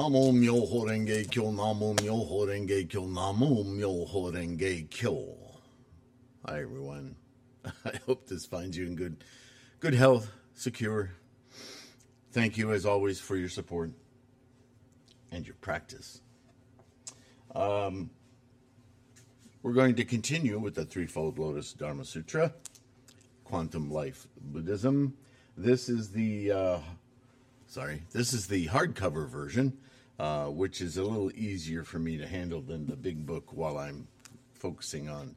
Namo Myoho Renge Kyo, Namo Myoho Renge Kyo, Namo Myoho Renge Kyo. Hi, everyone. I hope this finds you in good, good health, secure. Thank you, as always, for your support and your practice. Um, we're going to continue with the Threefold Lotus Dharma Sutra, Quantum Life Buddhism. This is the uh, sorry, this is the hardcover version, uh, which is a little easier for me to handle than the big book while I'm focusing on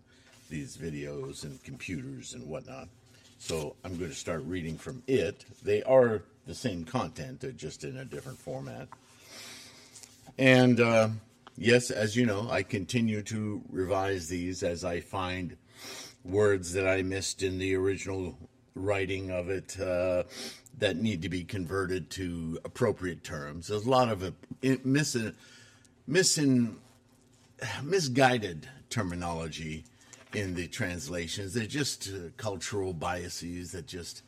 these videos and computers and whatnot. So I'm going to start reading from it. They are the same content, just in a different format. And uh, yes, as you know, I continue to revise these as I find words that I missed in the original writing of it uh, that need to be converted to appropriate terms. There's a lot of it, missing, missing, misguided terminology in the translations. They're just uh, cultural biases that just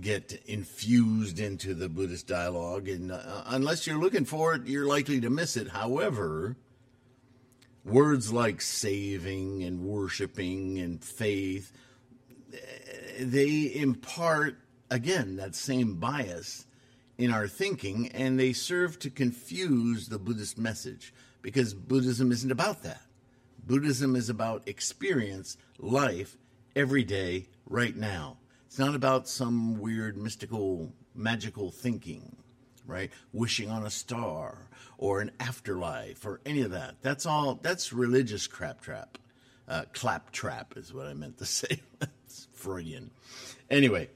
get infused into the Buddhist dialogue. And uh, unless you're looking for it, you're likely to miss it. However, words like saving and worshiping and faith, they impart, again, that same bias in our thinking and they serve to confuse the Buddhist message because Buddhism isn't about that. Buddhism is about experience, life, every day, right now. It's not about some weird, mystical, magical thinking, right? Wishing on a star or an afterlife or any of that. That's all, that's religious crap trap. Uh, claptrap is what I meant to say. Freudian. Anyway,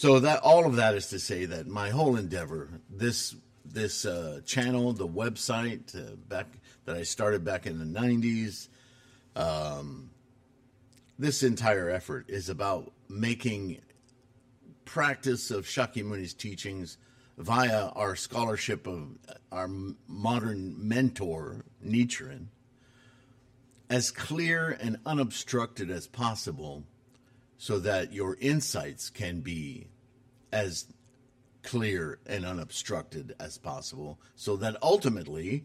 so that all of that is to say that my whole endeavor, this this uh, channel, the website, uh, back that I started back in the '90s, um, this entire effort is about making practice of Shakyamuni's teachings via our scholarship of our modern mentor, Nichiren, as clear and unobstructed as possible so that your insights can be as clear and unobstructed as possible so that ultimately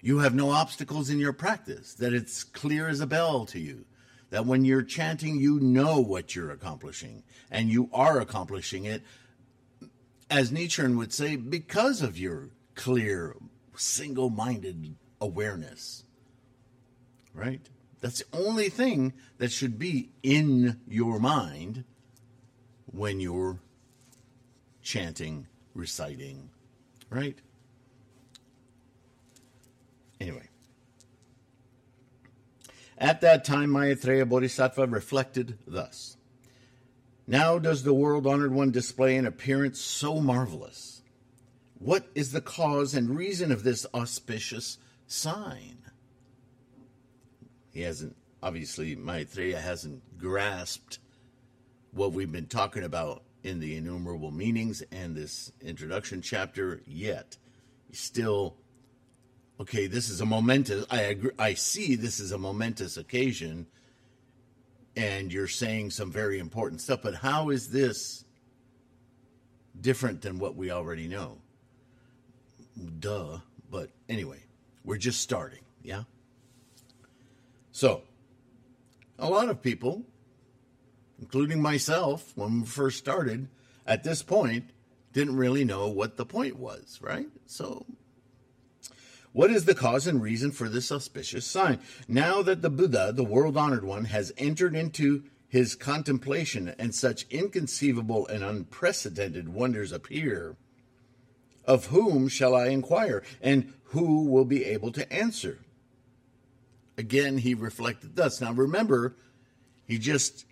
you have no obstacles in your practice, that it's clear as a bell to you, that when you're chanting, you know what you're accomplishing, and you are accomplishing it, as Nichiren would say, because of your clear, single minded awareness. Right? That's the only thing that should be in your mind when you're chanting, reciting, right? Anyway. At that time, Maitreya Bodhisattva reflected thus Now does the world honored one display an appearance so marvelous? What is the cause and reason of this auspicious sign? He hasn't, obviously, Maitreya hasn't grasped what we've been talking about in the innumerable meanings and this introduction chapter yet. Still okay, this is a momentous. I agree. I see this is a momentous occasion, and you're saying some very important stuff. But how is this different than what we already know? Duh. But anyway, we're just starting. Yeah. So, a lot of people, including myself, when we first started, at this point, didn't really know what the point was, right? So what is the cause and reason for this auspicious sign? Now that the Buddha, the world honored one, has entered into his contemplation and such inconceivable and unprecedented wonders appear, of whom shall I inquire, and who will be able to answer? Again, he reflected thus. Now remember, he just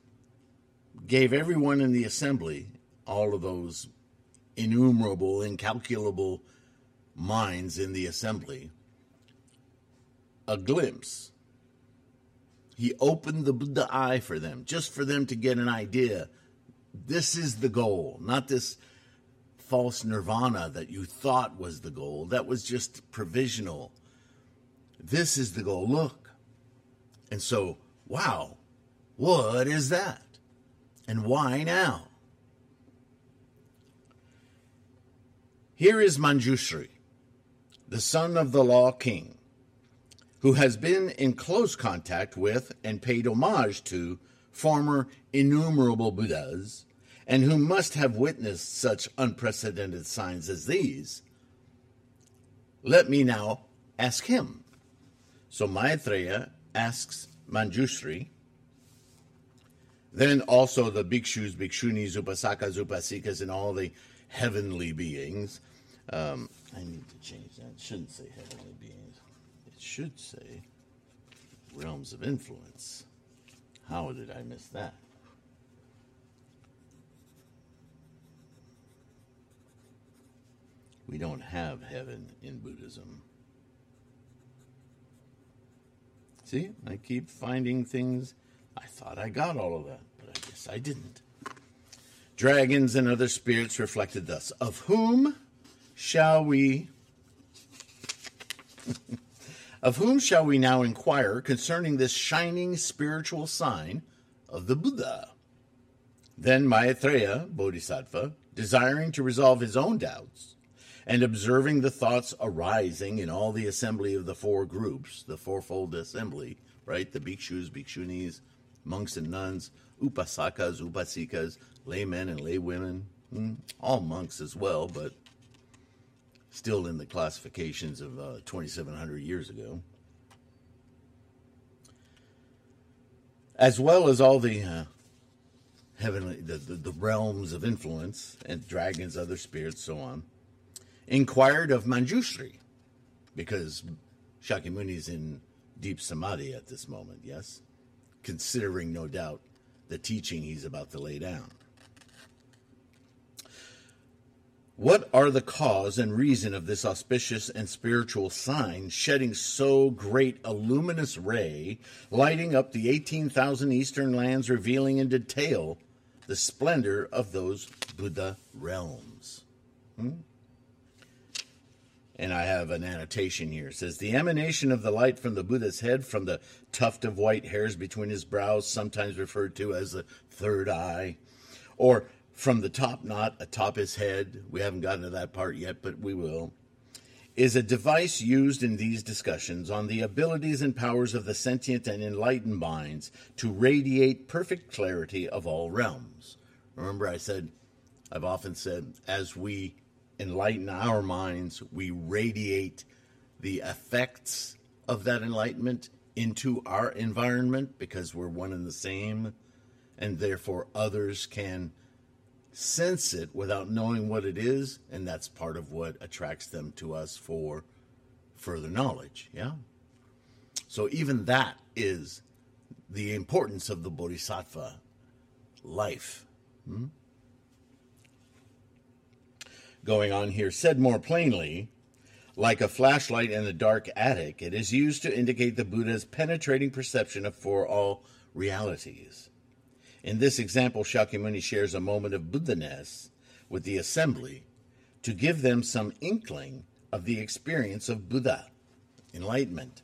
gave everyone in the assembly all of those innumerable, incalculable minds in the assembly a glimpse. He opened the, the eye for them, just for them to get an idea. This is the goal, not this false nirvana that you thought was the goal. That was just provisional. This is the goal. Look. And so, wow, what is that? And why now? Here is Manjushri, the son of the law king, who has been in close contact with and paid homage to former innumerable Buddhas, and who must have witnessed such unprecedented signs as these. Let me now ask him. So Maitreya asks Manjushri, then also the bhikshus, bhikshunis, upasakas, upasikas, and all the heavenly beings. Um, I need to change that. It shouldn't say heavenly beings. It should say realms of influence. How did I miss that? We don't have heaven in Buddhism. See, I keep finding things. I thought I got all of that, but I guess I didn't. Dragons and other spirits reflected thus Of whom shall we. of whom shall we now inquire concerning this shining spiritual sign of the Buddha? Then Maitreya, Bodhisattva, desiring to resolve his own doubts, and observing the thoughts arising in all the assembly of the four groups, the fourfold assembly, right? The bhikshus, bhikshunis, monks and nuns, upasakas, upasikas, laymen and laywomen, hmm, all monks as well, but still in the classifications of uh, 2,700 years ago. As well as all the uh, heavenly, the, the, the realms of influence and dragons, other spirits, so on inquired of Manjushri, because Shakyamuni is in deep samadhi at this moment, yes? Considering, no doubt, the teaching he's about to lay down. What are the cause and reason of this auspicious and spiritual sign shedding so great a luminous ray, lighting up the 18,000 eastern lands, revealing in detail the splendor of those Buddha realms? Hmm? And I have an annotation here. It says the emanation of the light from the Buddha's head, from the tuft of white hairs between his brows, sometimes referred to as the third eye, or from the top knot atop his head. We haven't gotten to that part yet, but we will. Is a device used in these discussions on the abilities and powers of the sentient and enlightened minds to radiate perfect clarity of all realms. Remember, I said, I've often said, as we enlighten our minds, we radiate the effects of that enlightenment into our environment because we're one and the same, and therefore others can sense it without knowing what it is, and that's part of what attracts them to us for further knowledge. Yeah? So, even that is the importance of the bodhisattva life. Hmm? Going on here. Said more plainly, like a flashlight in the dark attic, it is used to indicate the Buddha's penetrating perception of for all realities. In this example, Shakyamuni shares a moment of Buddhaness with the assembly to give them some inkling of the experience of Buddha, enlightenment,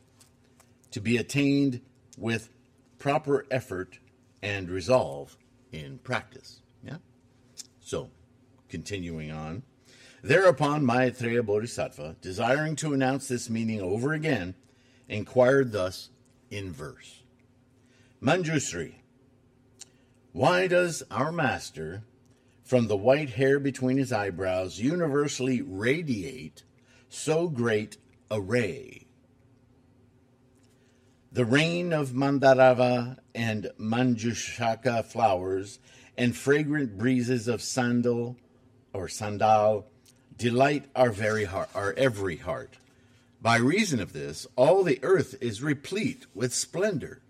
to be attained with proper effort and resolve in practice. Yeah? So, continuing on. Thereupon Maitreya Bodhisattva, desiring to announce this meaning over again, inquired thus in verse Manjushri, why does our master, from the white hair between his eyebrows, universally radiate so great a ray? The rain of Mandarava and Manjushaka flowers and fragrant breezes of sandal or sandal delight our very heart, our every heart. By reason of this, all the earth is replete with splendor,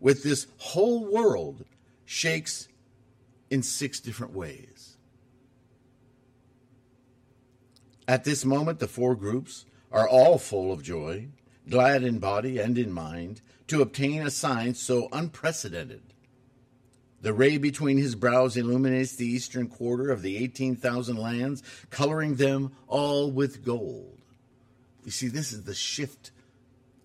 with this whole world shakes in six different ways. At this moment, the four groups are all full of joy, glad in body and in mind, to obtain a sign so unprecedented the ray between his brows illuminates the eastern quarter of the 18,000 lands, coloring them all with gold. You see, this is the shift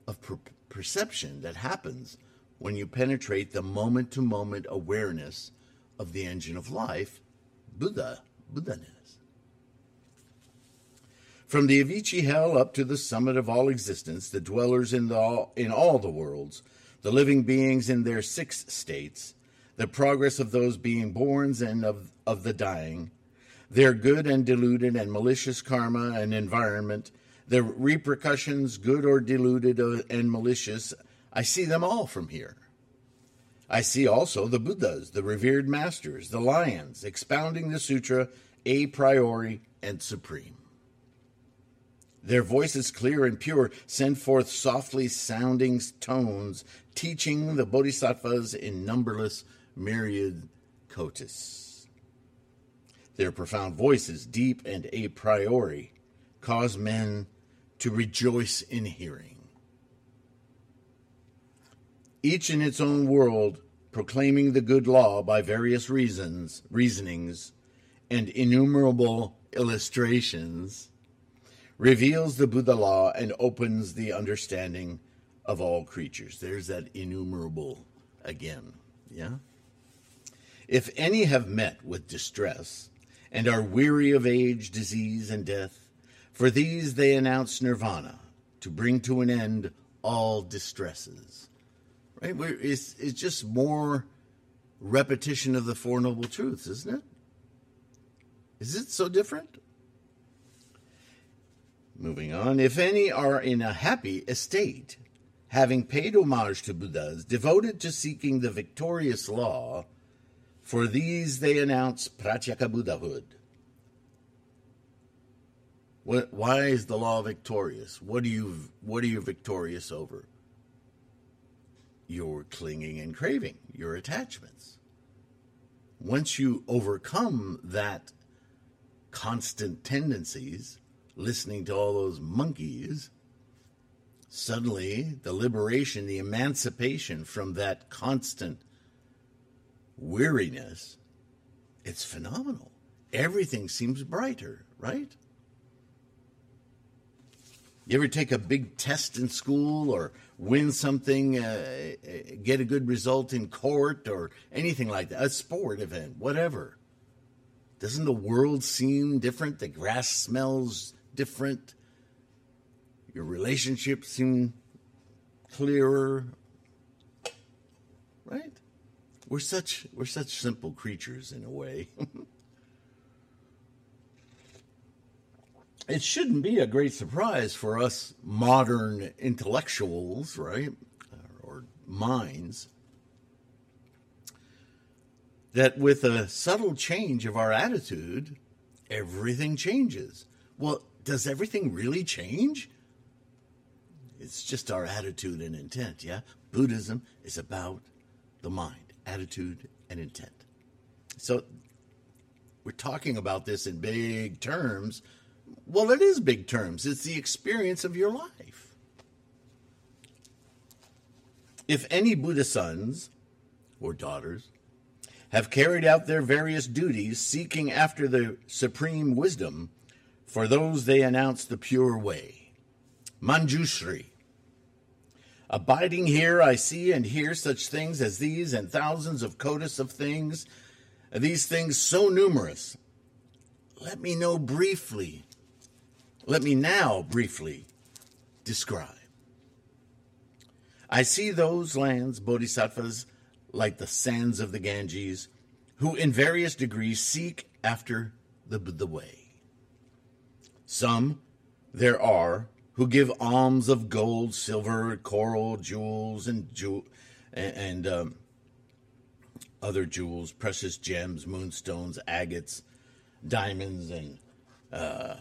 of per- perception that happens when you penetrate the moment to moment awareness of the engine of life, Buddha, Buddhaness. From the Avichi hell up to the summit of all existence, the dwellers in, the, in all the worlds, the living beings in their six states, the progress of those being born and of, of the dying, their good and deluded and malicious karma and environment, the repercussions, good or deluded uh, and malicious, I see them all from here. I see also the Buddhas, the revered masters, the lions, expounding the sutra a priori and supreme. Their voices, clear and pure, send forth softly sounding tones, teaching the bodhisattvas in numberless myriad kotis. Their profound voices, deep and a priori, cause men to rejoice in hearing. Each in its own world, proclaiming the good law by various reasons, reasonings, and innumerable illustrations reveals the Buddha law and opens the understanding of all creatures. There's that innumerable again. Yeah? If any have met with distress and are weary of age, disease, and death, for these they announce nirvana to bring to an end all distresses. Right? It's, it's just more repetition of the Four Noble Truths, isn't it? Is it so different? Moving on, if any are in a happy estate, having paid homage to Buddhas, devoted to seeking the victorious law, for these they announce Pratyeka Buddhahood. What, why is the law victorious? What are you what are you victorious over? Your clinging and craving, your attachments. Once you overcome that constant tendencies, listening to all those monkeys, suddenly the liberation, the emancipation from that constant weariness, it's phenomenal. Everything seems brighter, right? You ever take a big test in school or win something, uh, get a good result in court or anything like that, a sport event, whatever? Doesn't the world seem different? The grass smells different. Your relationships seem clearer. Right? We're such we're such simple creatures in a way. it shouldn't be a great surprise for us modern intellectuals, right? Or minds that with a subtle change of our attitude, everything changes. Well, does everything really change? It's just our attitude and intent, yeah? Buddhism is about the mind, attitude, and intent. So we're talking about this in big terms. Well, it is big terms, it's the experience of your life. If any Buddha sons or daughters have carried out their various duties seeking after the supreme wisdom, for those they announce the pure way. Manjushri. Abiding here, I see and hear such things as these and thousands of kotis of things, these things so numerous. Let me know briefly. Let me now briefly describe. I see those lands, bodhisattvas, like the sands of the Ganges, who in various degrees seek after the, the way. Some there are who give alms of gold, silver, coral, jewels, and and, and um, other jewels, precious gems, moonstones, agates, diamonds, and uh,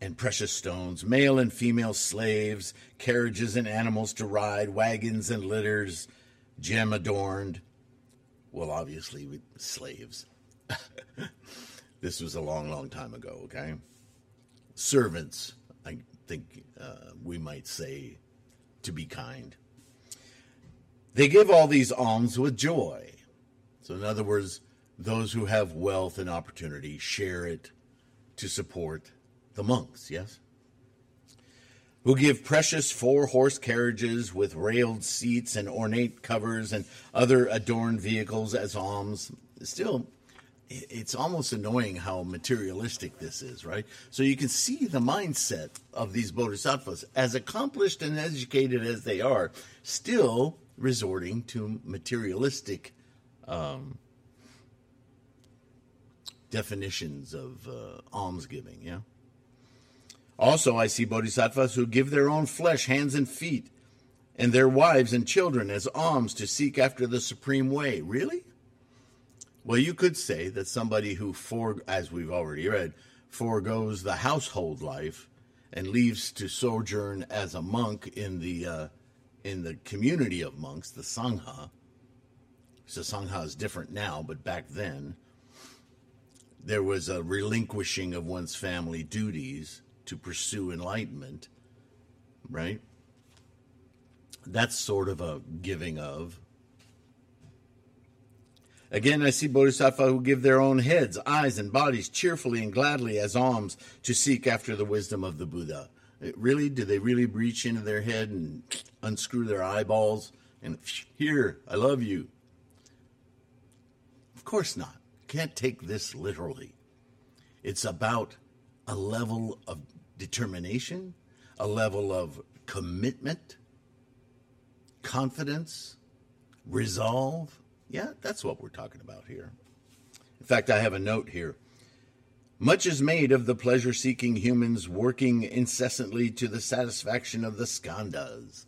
and precious stones, male and female slaves, carriages and animals to ride, wagons and litters, gem adorned. Well, obviously, with slaves. this was a long, long time ago, okay? Servants, I think uh, we might say, to be kind. They give all these alms with joy. So, in other words, those who have wealth and opportunity share it to support the monks, yes? Who give precious four horse carriages with railed seats and ornate covers and other adorned vehicles as alms. Still, it's almost annoying how materialistic this is, right? So you can see the mindset of these bodhisattvas, as accomplished and educated as they are, still resorting to materialistic um, definitions of uh, almsgiving. Yeah. Also, I see bodhisattvas who give their own flesh, hands, and feet, and their wives and children as alms to seek after the supreme way. Really? Well, you could say that somebody who, for, as we've already read, foregoes the household life and leaves to sojourn as a monk in the uh, in the community of monks, the sangha. So sangha is different now, but back then there was a relinquishing of one's family duties to pursue enlightenment, right? That's sort of a giving of. Again, I see bodhisattva who give their own heads, eyes, and bodies cheerfully and gladly as alms to seek after the wisdom of the Buddha. Really? Do they really reach into their head and unscrew their eyeballs and here, I love you? Of course not. Can't take this literally. It's about a level of determination, a level of commitment, confidence, resolve. Yeah, that's what we're talking about here. In fact, I have a note here. Much is made of the pleasure seeking humans working incessantly to the satisfaction of the skandhas.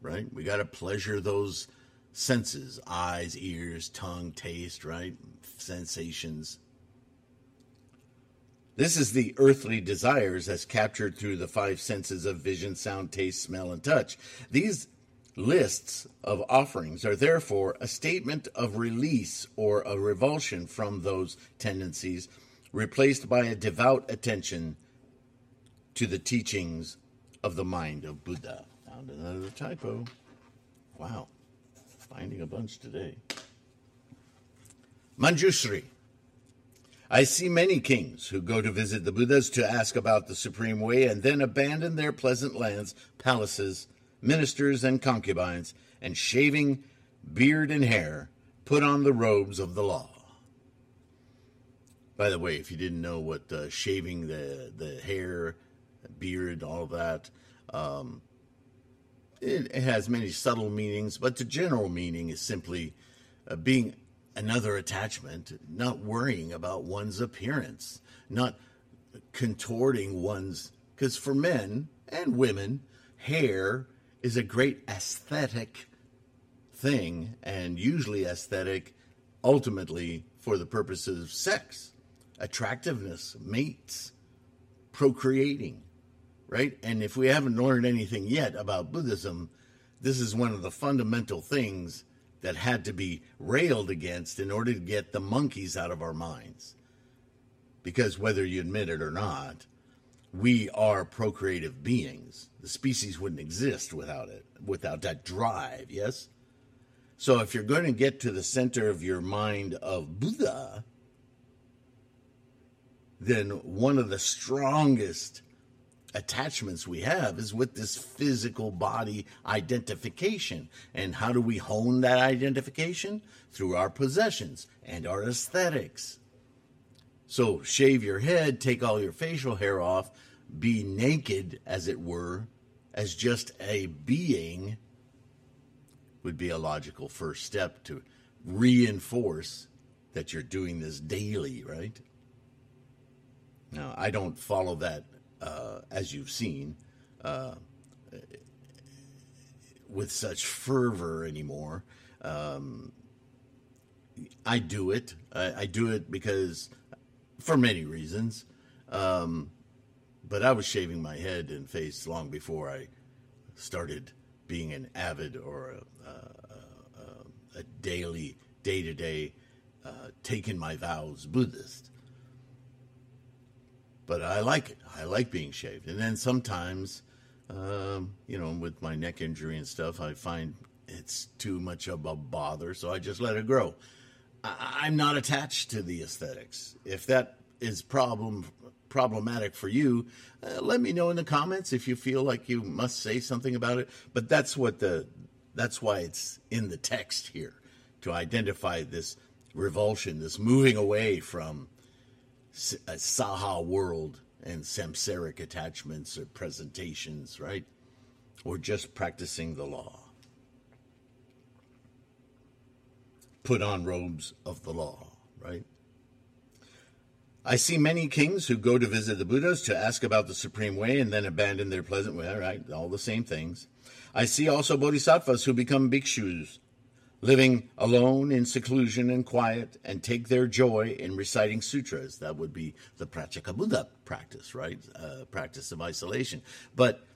Right? We got to pleasure those senses eyes, ears, tongue, taste, right? Sensations. This is the earthly desires as captured through the five senses of vision, sound, taste, smell, and touch. These lists of offerings are therefore a statement of release or a revulsion from those tendencies, replaced by a devout attention to the teachings of the mind of Buddha. Found another typo. Wow. Finding a bunch today. Manjushri. I see many kings who go to visit the Buddhas to ask about the Supreme Way and then abandon their pleasant lands, palaces, ministers, and concubines, and shaving beard and hair, put on the robes of the law. By the way, if you didn't know what uh, shaving the, the hair, beard, all of that, um, it, has many subtle meanings, but the general meaning is simply uh, being another attachment, not worrying about one's appearance, not contorting one's. Because for men and women, hair is a great aesthetic thing, and usually aesthetic ultimately for the purposes of sex, attractiveness, mates, procreating, right? And if we haven't learned anything yet about Buddhism, this is one of the fundamental things that had to be railed against in order to get the monkeys out of our minds. Because whether you admit it or not, we are procreative beings. The species wouldn't exist without it, without that drive, yes? So if you're going to get to the center of your mind of Buddha, then one of the strongest attachments we have is with this physical body identification. And how do we hone that identification? Through our possessions and our aesthetics. So shave your head, take all your facial hair off, be naked, as it were, as just a being would be a logical first step to reinforce that you're doing this daily, right? Now, I don't follow that uh, as you've seen, uh, with such fervor anymore. Um, I do it. I, I, do it because, for many reasons. Um, but I was shaving my head and face long before I started being an avid or a, a, a, a daily, day to day, taking my vows Buddhist but I like it. I like being shaved. And then sometimes, um, you know, with my neck injury and stuff, I find it's too much of a bother, so I just let it grow. I- am not attached to the aesthetics. If that is problem problematic for you, uh, let me know in the comments if you feel like you must say something about it. But that's what the that's why it's in the text here to identify this revulsion, this moving away from a Saha world and samsaric attachments or presentations, right? Or just practicing the law. Put on robes of the law, right? I see many kings who go to visit the Buddhas to ask about the supreme way and then abandon their pleasant way, right? All the same things. I see also bodhisattvas who become bhikshus, living alone in seclusion and quiet, and take their joy in reciting sutras. That would be the Pratyekabuddha practice, right? Uh, practice of isolation. But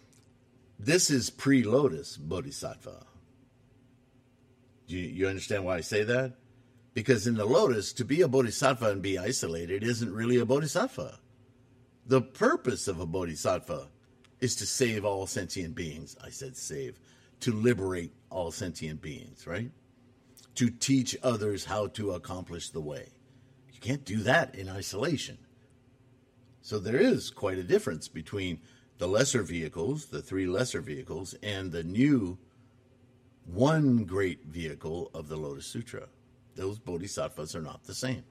this is pre lotus bodhisattva. You, you understand why I say that? Because in the lotus, to be a bodhisattva and be isolated isn't really a bodhisattva. The purpose of a bodhisattva is to save all sentient beings. I said save, to liberate all sentient beings, right? To teach others how to accomplish the way. You can't do that in isolation. So there is quite a difference between the lesser vehicles, the three lesser vehicles, and the new one great vehicle of the Lotus Sutra those bodhisattvas are not the same.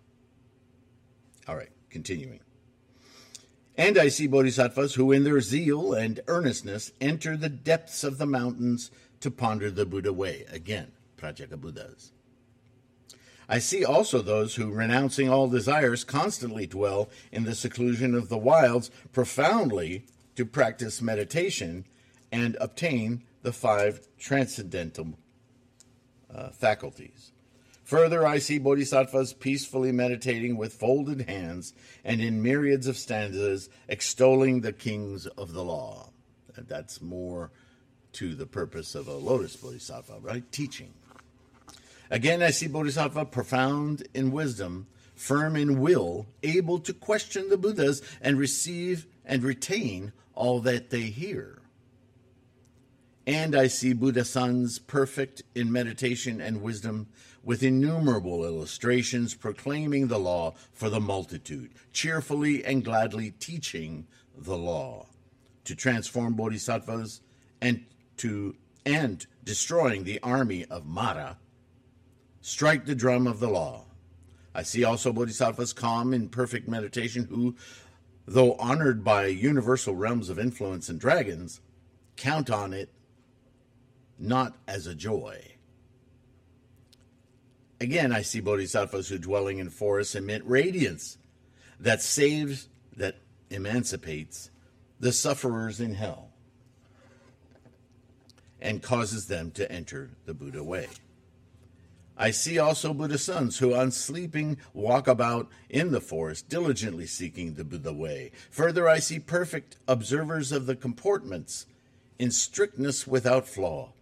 All right, continuing. And I see bodhisattvas who, in their zeal and earnestness, enter the depths of the mountains to ponder the Buddha way. Again, Pratyekabuddhas. I see also those who, renouncing all desires, constantly dwell in the seclusion of the wilds profoundly to practice meditation and obtain the five transcendental uh, faculties. Further, I see bodhisattvas peacefully meditating with folded hands and in myriads of stanzas extolling the kings of the law. That's more to the purpose of a lotus bodhisattva, right? Teaching. Again, I see bodhisattva profound in wisdom, firm in will, able to question the Buddhas and receive and retain all that they hear. And I see Buddha sons perfect in meditation and wisdom, with innumerable illustrations proclaiming the law for the multitude, cheerfully and gladly teaching the law, to transform bodhisattvas and to and destroying the army of Mara, strike the drum of the law. I see also bodhisattvas calm in perfect meditation who, though honored by universal realms of influence and dragons, count on it not as a joy Again, I see bodhisattvas who dwelling in forests emit radiance that saves, that emancipates the sufferers in hell and causes them to enter the Buddha way. I see also Buddha sons who, unsleeping, walk about in the forest, diligently seeking the Buddha way. Further, I see perfect observers of the comportments in strictness without flaw,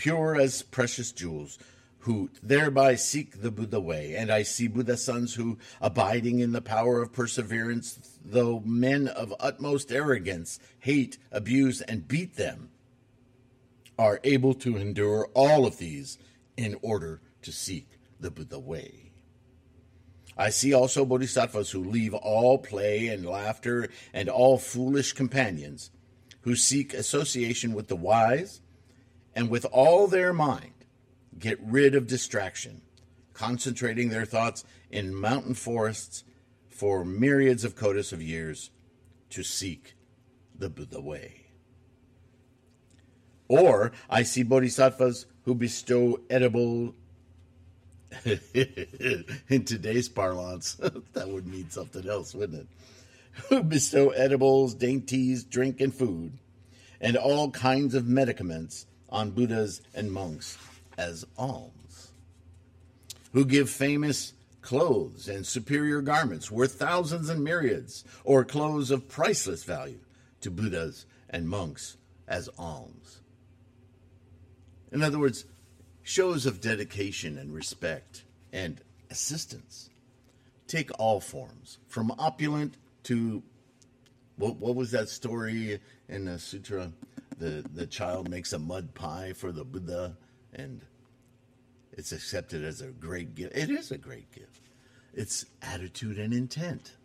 pure as precious jewels, who thereby seek the Buddha way. And I see Buddha sons who, abiding in the power of perseverance, though men of utmost arrogance hate, abuse, and beat them, are able to endure all of these in order to seek the Buddha way. I see also bodhisattvas who leave all play and laughter and all foolish companions, who seek association with the wise, and with all their mind get rid of distraction, concentrating their thoughts in mountain forests for myriads of kotis of years to seek the Buddha way. Or I see bodhisattvas who bestow edible in today's parlance, that would mean something else, wouldn't it? Who bestow edibles, dainties, drink, and food, and all kinds of medicaments on Buddhas and monks as alms, who give famous clothes and superior garments worth thousands and myriads, or clothes of priceless value to Buddhas and monks as alms. In other words, shows of dedication and respect and assistance take all forms, from opulent to what, what was that story in the sutra? The the child makes a mud pie for the Buddha, and it's accepted as a great gift. It is a great gift. It's attitude and intent.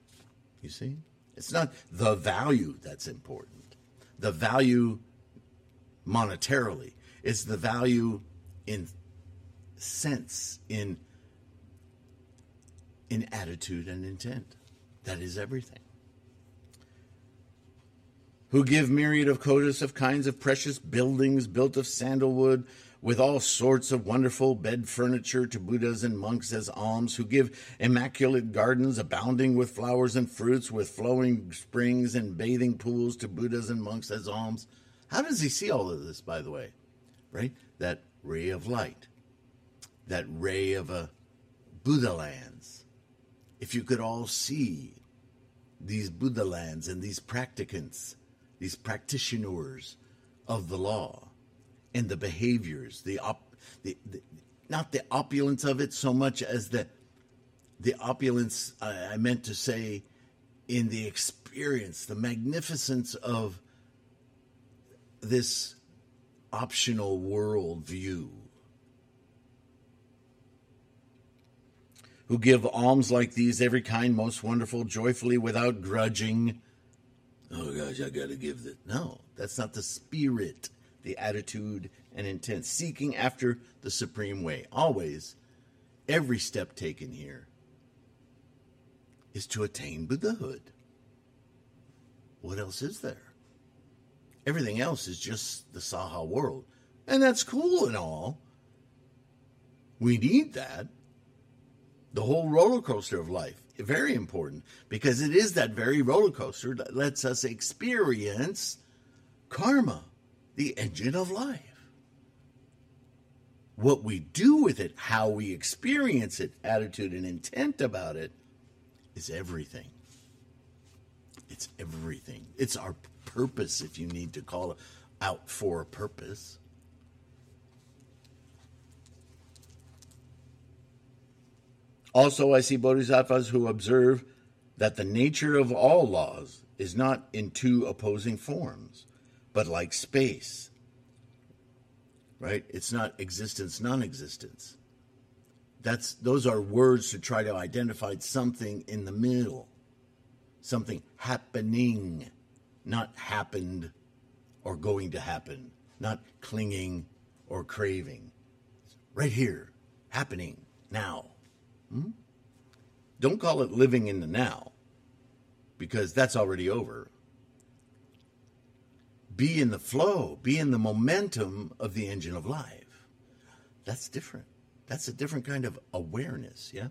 You see? It's not the value that's important. The value monetarily is the value in sense, in in attitude and intent. That is everything. Who give myriad of kotis of kinds of precious buildings built of sandalwood, with all sorts of wonderful bed furniture to Buddhas and monks as alms, who give immaculate gardens abounding with flowers and fruits, with flowing springs and bathing pools to Buddhas and monks as alms. How does he see all of this, by the way? Right? That ray of light, that ray of a Buddha lands. If you could all see these Buddha lands and these practicants, these practitioners of the law, and the behaviors, the, op, the, the not the opulence of it so much as the the opulence I, I meant to say in the experience, the magnificence of this optional world view. Who give alms like these, every kind, most wonderful, joyfully, without grudging. Oh gosh, I gotta give this. No, that's not the spirit the attitude and intent, seeking after the supreme way. Always, every step taken here is to attain Buddhahood. What else is there? Everything else is just the Saha world. And that's cool and all. We need that. The whole roller coaster of life, very important, because it is that very roller coaster that lets us experience karma the engine of life. What we do with it, how we experience it, attitude and intent about it, is everything. It's everything. It's our purpose, if you need to call it out for a purpose. Also, I see bodhisattvas who observe that the nature of all laws is not in two opposing forms but like space. Right? It's not existence, non existence. That's those are words to try to identify something in the middle. Something happening, not happened or going to happen, not clinging or craving. Right here, happening now. Hmm? Don't call it living in the now, because that's already over be in the flow, be in the momentum of the engine of life. That's different. That's a different kind of awareness, yeah?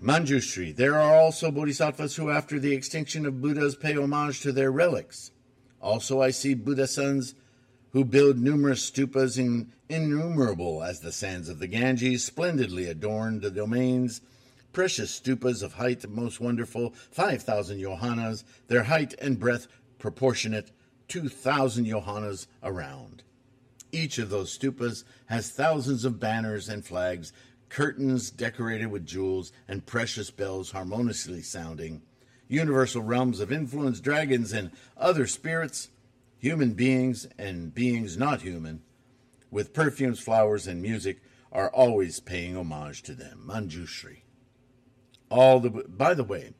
Manjushri. There are also bodhisattvas who, after the extinction of Buddhas, pay homage to their relics. Also, I see Buddha sons who build numerous stupas, in, innumerable as the sands of the Ganges, splendidly adorn the domains precious stupas of height most wonderful, 5,000 yojanas, their height and breadth proportionate, 2,000 yojanas around. Each of those stupas has thousands of banners and flags, curtains decorated with jewels, and precious bells harmoniously sounding. Universal realms of influence, dragons and other spirits, human beings and beings not human, with perfumes, flowers, and music, are always paying homage to them. Manjushri. All the by the way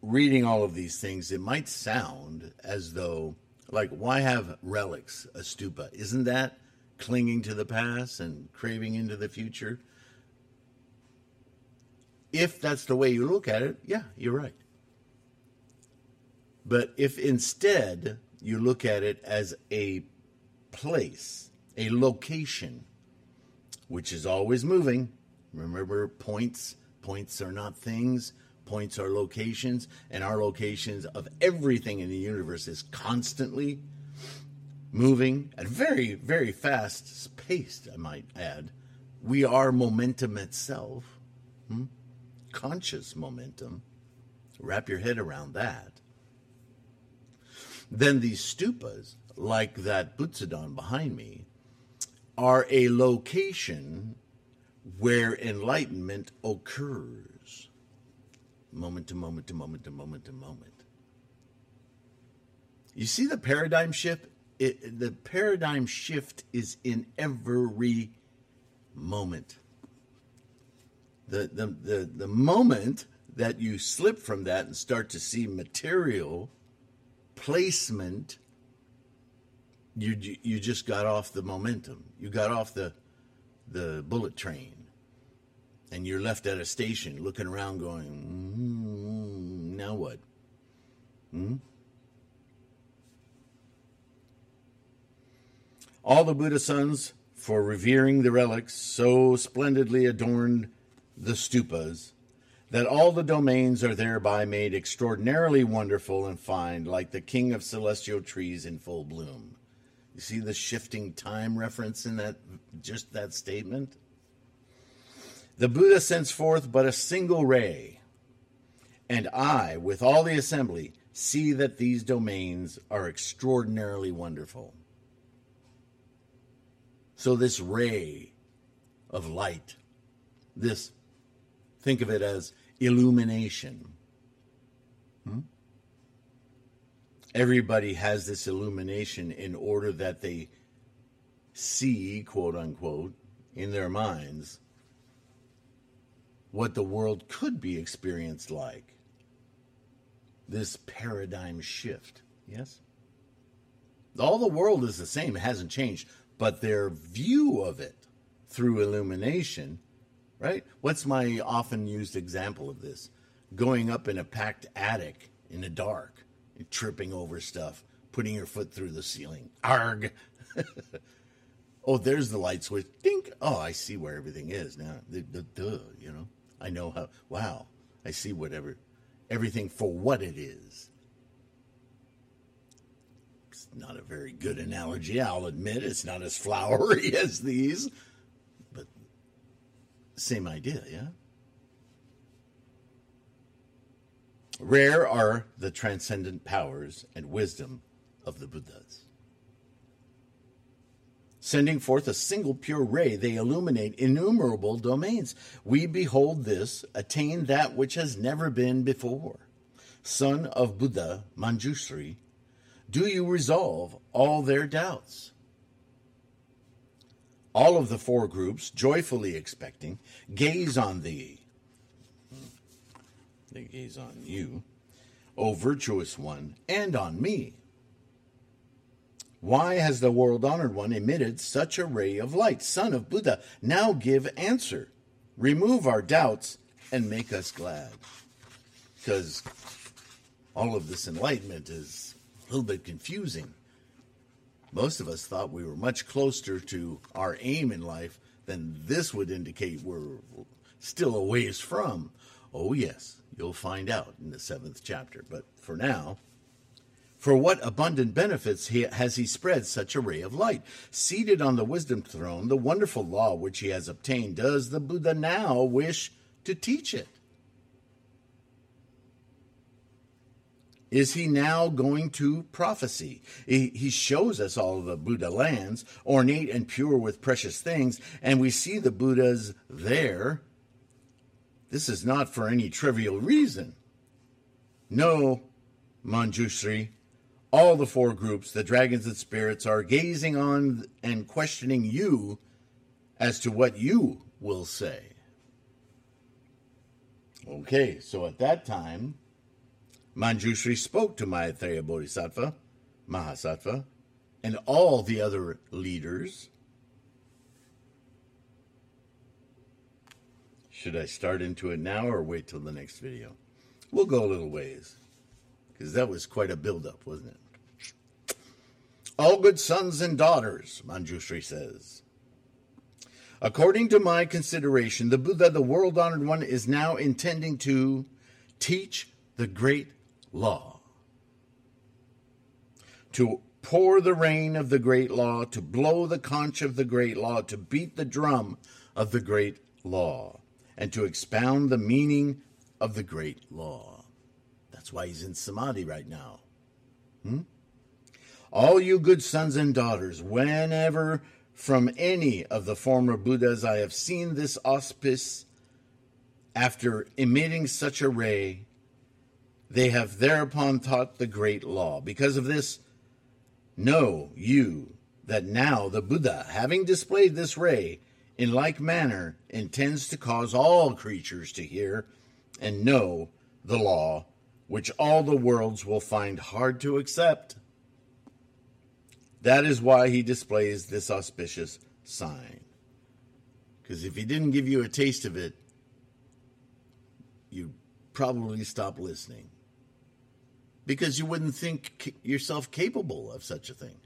reading all of these things it might sound as though like why have relics a stupa? Isn't that clinging to the past and craving into the future? If that's the way you look at it yeah you're right. But if instead you look at it as a place a location which is always moving remember points Points are not things, points are locations, and our locations of everything in the universe is constantly moving at very, very fast pace, I might add. We are momentum itself, hmm? conscious momentum. Wrap your head around that. Then these stupas, like that Butsudan behind me, are a location where enlightenment occurs moment to moment to moment to moment to moment. You see the paradigm shift? It, the paradigm shift is in every moment. The, the, the, the moment that you slip from that and start to see material placement, you, you just got off the momentum. You got off the the bullet train and you're left at a station looking around going, mm, now what? Hmm? All the Buddha sons, for revering the relics, so splendidly adorned the stupas, that all the domains are thereby made extraordinarily wonderful and fine, like the king of celestial trees in full bloom. You see the shifting time reference in that just that statement? The Buddha sends forth but a single ray, and I, with all the assembly, see that these domains are extraordinarily wonderful. So, this ray of light, this, think of it as illumination. Hmm? Everybody has this illumination in order that they see, quote unquote, in their minds what the world could be experienced like. This paradigm shift. Yes? All the world is the same, it hasn't changed, but their view of it through illumination, right? What's my often used example of this? Going up in a packed attic in the dark, tripping over stuff, putting your foot through the ceiling. Arg! oh, there's the light switch. Dink! Oh, I see where everything is now. Duh, you know? I know how, wow, I see whatever, everything for what it is. It's not a very good analogy, I'll admit. It's not as flowery as these, same idea, yeah? Rare are the transcendent powers and wisdom of the Buddhas. Sending forth a single pure ray, they illuminate innumerable domains. We behold this, attain that which has never been before. Son of Buddha, Manjushri, do you resolve all their doubts? All of the four groups, joyfully expecting, gaze on thee. They gaze on you, O virtuous one, and on me. Why has the world honored one emitted such a ray of light? Son of Buddha, now give answer. Remove our doubts and make us glad. Because all of this enlightenment is a little bit confusing. Most of us thought we were much closer to our aim in life than this would indicate we're still a ways from. Oh, yes, you'll find out in the seventh chapter. But for now, for what abundant benefits has he spread such a ray of light? Seated on the wisdom throne, the wonderful law which he has obtained, does the Buddha now wish to teach it? Is he now going to prophecy? He, he shows us all the Buddha lands, ornate and pure with precious things, and we see the Buddhas there. This is not for any trivial reason. No, Manjushri, all the four groups, the dragons and spirits, are gazing on and questioning you as to what you will say. Okay, so at that time, Manjushri spoke to Maitreya Bodhisattva, Mahasattva, and all the other leaders. Should I start into it now or wait till the next video? We'll go a little ways because that was quite a buildup, wasn't it? All good sons and daughters, Manjushri says. According to my consideration, the Buddha, the world honored one, is now intending to teach the great law. To pour the rain of the great law, to blow the conch of the great law, to beat the drum of the great law, and to expound the meaning of the great law. That's why he's in Samadhi right now. Hmm? All you good sons and daughters, whenever from any of the former Buddhas I have seen this auspice, after emitting such a ray, they have thereupon taught the great law. Because of this, know you that now the Buddha, having displayed this ray, in like manner intends to cause all creatures to hear and know the law which all the worlds will find hard to accept. That is why he displays this auspicious sign. Because if he didn't give you a taste of it, you'd probably stop listening. Because you wouldn't think yourself capable of such a thing.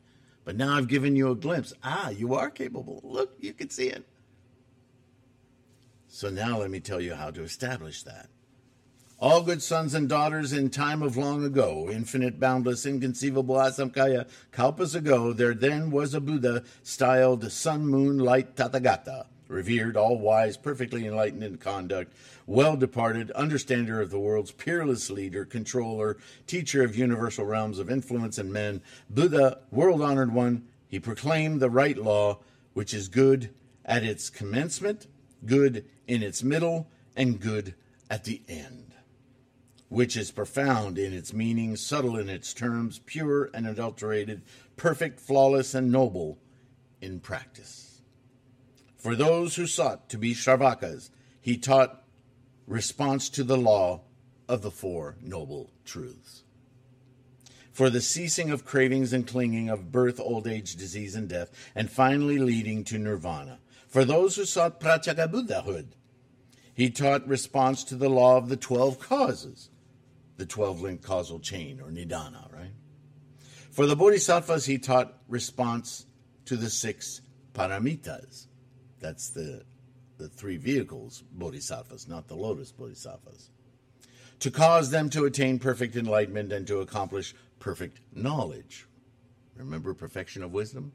But now I've given you a glimpse. Ah, you are capable. Look, you can see it. So now let me tell you how to establish that. All good sons and daughters in time of long ago, infinite, boundless, inconceivable asamkhyeya, kalpas ago, there then was a Buddha styled Sun Moon Light Tathagata, revered, all wise, perfectly enlightened in conduct, well departed, understander of the world's peerless leader, controller, teacher of universal realms of influence and men, Buddha, world honored one, he proclaimed the right law, which is good at its commencement, good in its middle, and good at the end, which is profound in its meaning, subtle in its terms, pure and adulterated, perfect, flawless, and noble in practice. For those who sought to be Shravakas, he taught response to the law of the Four Noble Truths. For the ceasing of cravings and clinging of birth, old age, disease, and death, and finally leading to nirvana. For those who sought Pratyeka Buddhahood, he taught response to the law of the 12 causes, the 12 linked causal chain, or Nidana, right? For the Bodhisattvas, he taught response to the six paramitas. That's the, the three vehicles, bodhisattvas, not the lotus bodhisattvas. To cause them to attain perfect enlightenment and to accomplish perfect knowledge. Remember perfection of wisdom?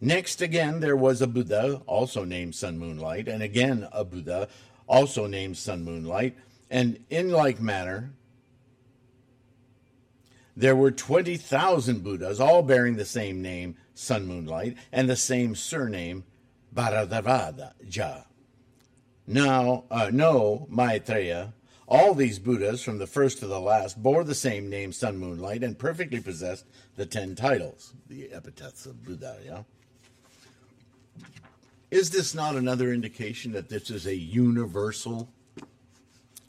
Next, again, there was a Buddha, also named Sun Moonlight, and again a Buddha, also named Sun Moonlight. And in like manner, there were 20,000 Buddhas, all bearing the same name, Sun Moonlight, and the same surname, Bharadvaja. Now, uh, no, Maitreya, all these Buddhas, from the first to the last, bore the same name, Sun Moonlight, and perfectly possessed the ten titles, the epithets of Buddha, yeah? Is this not another indication that this is a universal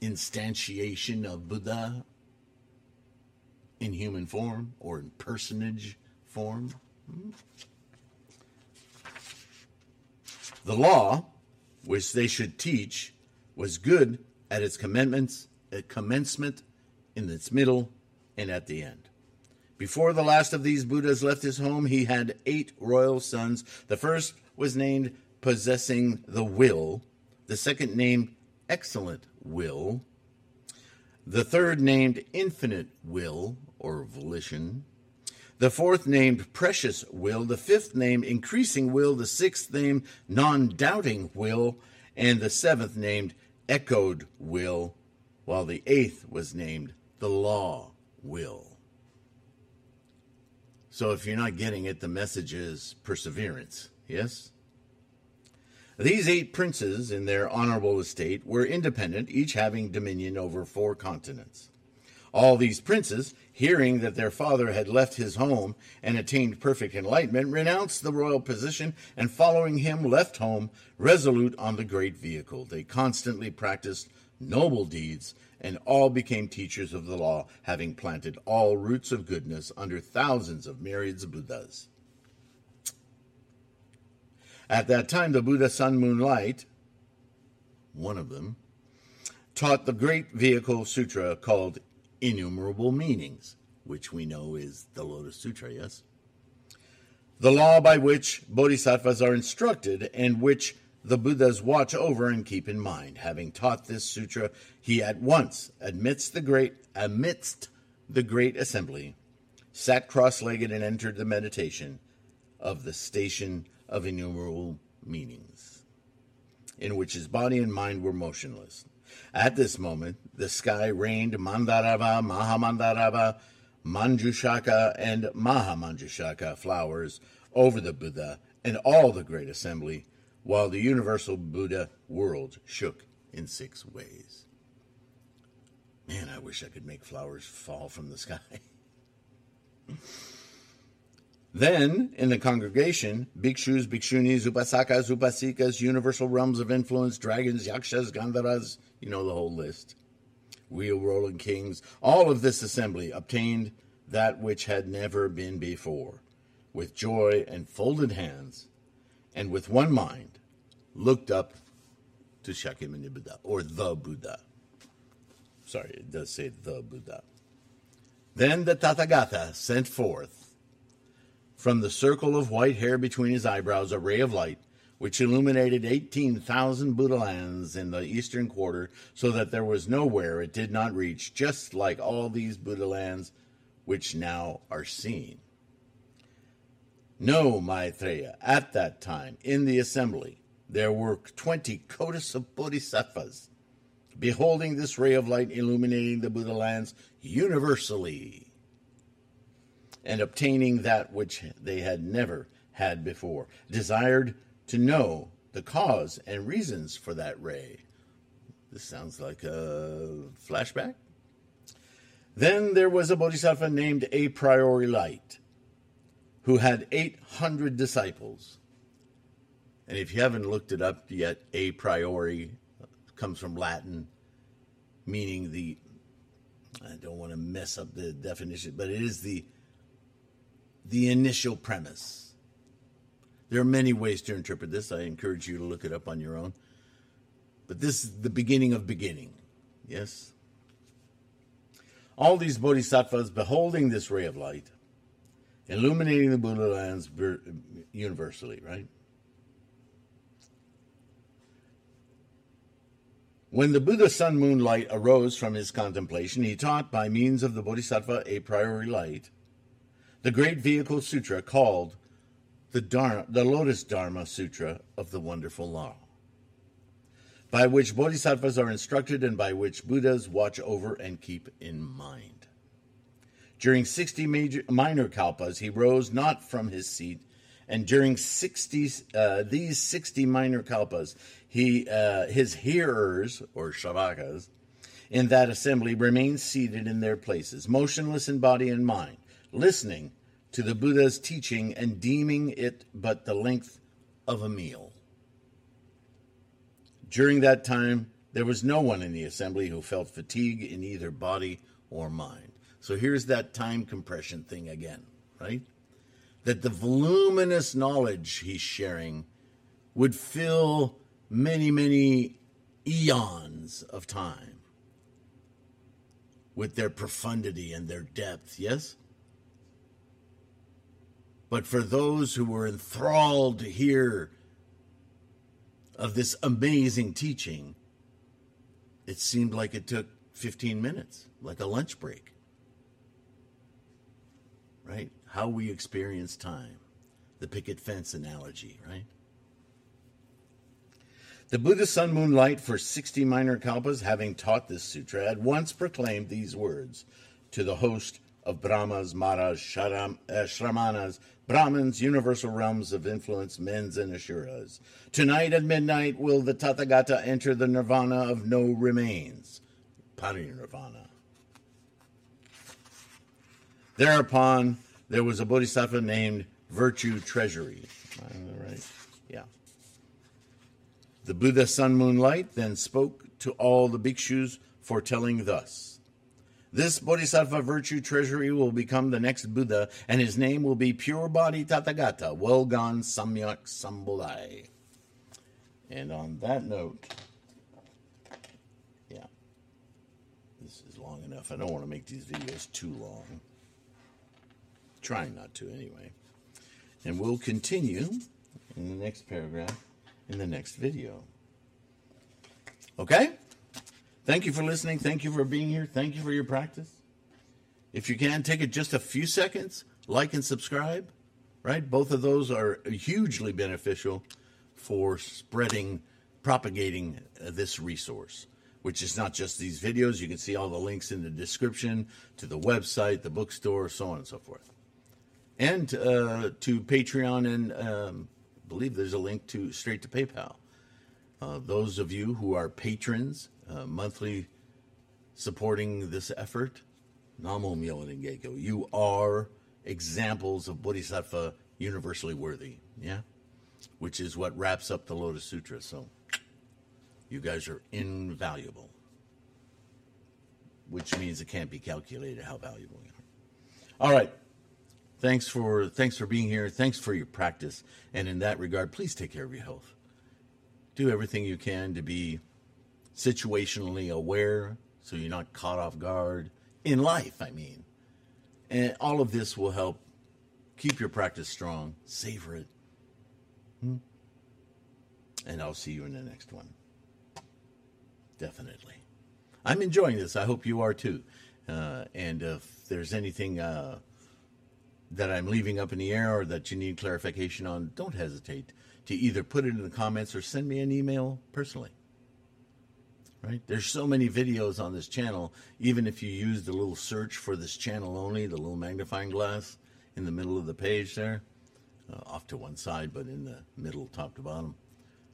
instantiation of Buddha in human form or in personage form? The law, which they should teach, was good at its commencements, at commencement, in its middle, and at the end. Before the last of these Buddhas left his home, he had eight royal sons. The first was named possessing the will, the second named excellent will, the third named infinite will or volition, the fourth named precious will, the fifth named increasing will, the sixth named non doubting will, and the seventh named echoed will, while the eighth was named the law will. So if you're not getting it, the message is perseverance, yes? These eight princes in their honorable estate were independent, each having dominion over four continents. All these princes, hearing that their father had left his home and attained perfect enlightenment, renounced the royal position and, following him, left home, resolute on the great vehicle. They constantly practiced noble deeds, and all became teachers of the law, having planted all roots of goodness under thousands of myriads of Buddhas. At that time, the Buddha Sun Moon Light, one of them, taught the great vehicle sutra called Innumerable Meanings, which we know is the Lotus Sutra, yes? The law by which bodhisattvas are instructed and which the Buddhas watch over and keep in mind. Having taught this sutra, he at once amidst the great amidst the great assembly, sat cross-legged and entered the meditation of the station of innumerable meanings, in which his body and mind were motionless. At this moment, the sky rained Mandarava, Mahamandarava, Manjushaka, and Mahamanjushaka flowers over the Buddha and all the great assembly, while the universal Buddha world shook in six ways. Man, I wish I could make flowers fall from the sky. Then, in the congregation, bhikshus, bhikshunis, upasakas, upasikas, universal realms of influence, dragons, yakshas, gandharvas, you know the whole list. Wheel rolling kings, all of this assembly obtained that which had never been before, with joy and folded hands, and with one mind looked up to Shakyamuni Buddha, or the Buddha. Sorry, it does say the Buddha. Then the Tathagata sent forth from the circle of white hair between his eyebrows a ray of light which illuminated 18,000 Buddha lands in the eastern quarter so that there was nowhere it did not reach, just like all these Buddha lands which now are seen. No, Maitreya, at that time, in the assembly, there were 20 kotis of bodhisattvas, beholding this ray of light illuminating the Buddha lands universally and obtaining that which they had never had before, desired to know the cause and reasons for that ray. This sounds like a flashback. Then there was a bodhisattva named A Priori Light who had 800 disciples. And if you haven't looked it up yet, a priori comes from Latin, meaning the, I don't want to mess up the definition, but it is the, the initial premise. There are many ways to interpret this. I encourage you to look it up on your own. But this is the beginning of beginning. Yes? All these bodhisattvas beholding this ray of light illuminating the Buddha lands universally, right? When the Buddha sun moon light arose from his contemplation, he taught by means of the Bodhisattva a priori light the great vehicle sutra called the, Dharma, the Lotus Dharma Sutra of the Wonderful Law, by which bodhisattvas are instructed and by which Buddhas watch over and keep in mind. During 60 major, minor kalpas, he rose not from his seat, and during 60, uh, these 60 minor kalpas, he, uh, his hearers, or shravakas, in that assembly remained seated in their places, motionless in body and mind, listening to the Buddha's teaching and deeming it but the length of a meal. During that time, there was no one in the assembly who felt fatigue in either body or mind. So here's that time compression thing again, right? That the voluminous knowledge he's sharing would fill many, many eons of time with their profundity and their depth, yes? But for those who were enthralled to hear of this amazing teaching, it seemed like it took 15 minutes, like a lunch break right? How we experience time. The picket fence analogy, right? The Buddha sun moon light for 60 minor kalpas, having taught this sutra, had once proclaimed these words to the host of Brahmas, Maras, Sharam, uh, Shramanas, Brahmins, universal realms of influence, mens, and Asuras. Tonight at midnight will the Tathagata enter the nirvana of no remains, parinirvana. Thereupon, there was a bodhisattva named Virtue Treasury. Right? Yeah. The Buddha Sun Moon Light then spoke to all the bhikshus, foretelling thus This bodhisattva virtue treasury will become the next Buddha, and his name will be Pure Body Tathagata, well gone Samyak Sambodai. And on that note, yeah, this is long enough. I don't want to make these videos too long. Trying not to, anyway. And we'll continue in the next paragraph in the next video. Okay? Thank you for listening. Thank you for being here. Thank you for your practice. If you can, take it just a few seconds, like and subscribe, right? Both of those are hugely beneficial for spreading, propagating uh, this resource, which is not just these videos. You can see all the links in the description to the website, the bookstore, so on and so forth and uh, to Patreon, and um, I believe there's a link to straight to PayPal. Uh, those of you who are patrons, uh, monthly supporting this effort, Namo Myoho Renge you are examples of Bodhisattva universally worthy, yeah? Which is what wraps up the Lotus Sutra. So you guys are invaluable, which means it can't be calculated how valuable you are. All right. thanks for thanks for being here. Thanks for your practice. And in that regard, please take care of your health. Do everything you can to be situationally aware so you're not caught off guard in life, I mean. And all of this will help keep your practice strong. Savor it. Hmm? And I'll see you in the next one. Definitely. I'm enjoying this. I hope you are too. Uh, and if there's anything uh, that I'm leaving up in the air or that you need clarification on, don't hesitate to either put it in the comments or send me an email personally. Right? There's so many videos on this channel. Even if you use the little search for this channel only, the little magnifying glass in the middle of the page there, uh, off to one side, but in the middle, top to bottom.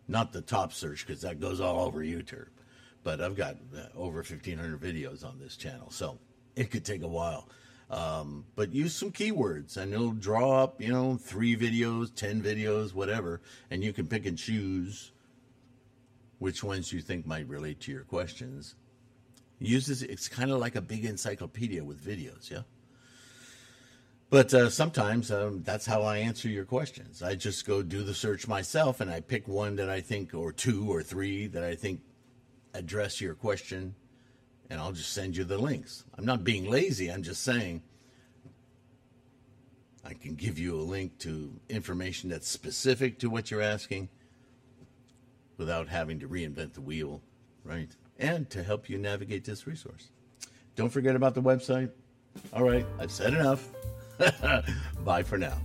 Not the top search because that goes all over YouTube but I've got uh, over 1,500 videos on this channel, so it could take a while. Um, but use some keywords and it'll draw up, you know, three videos, 10 videos, whatever, and you can pick and choose which ones you think might relate to your questions. Use this, it's kind of like a big encyclopedia with videos, yeah? But uh, sometimes um, that's how I answer your questions. I just go do the search myself and I pick one that I think, or two or three that I think address your question, and I'll just send you the links. I'm not being lazy, I'm just saying I can give you a link to information that's specific to what you're asking without having to reinvent the wheel, right? And to help you navigate this resource. Don't forget about the website. All right, I've said enough. Bye for now.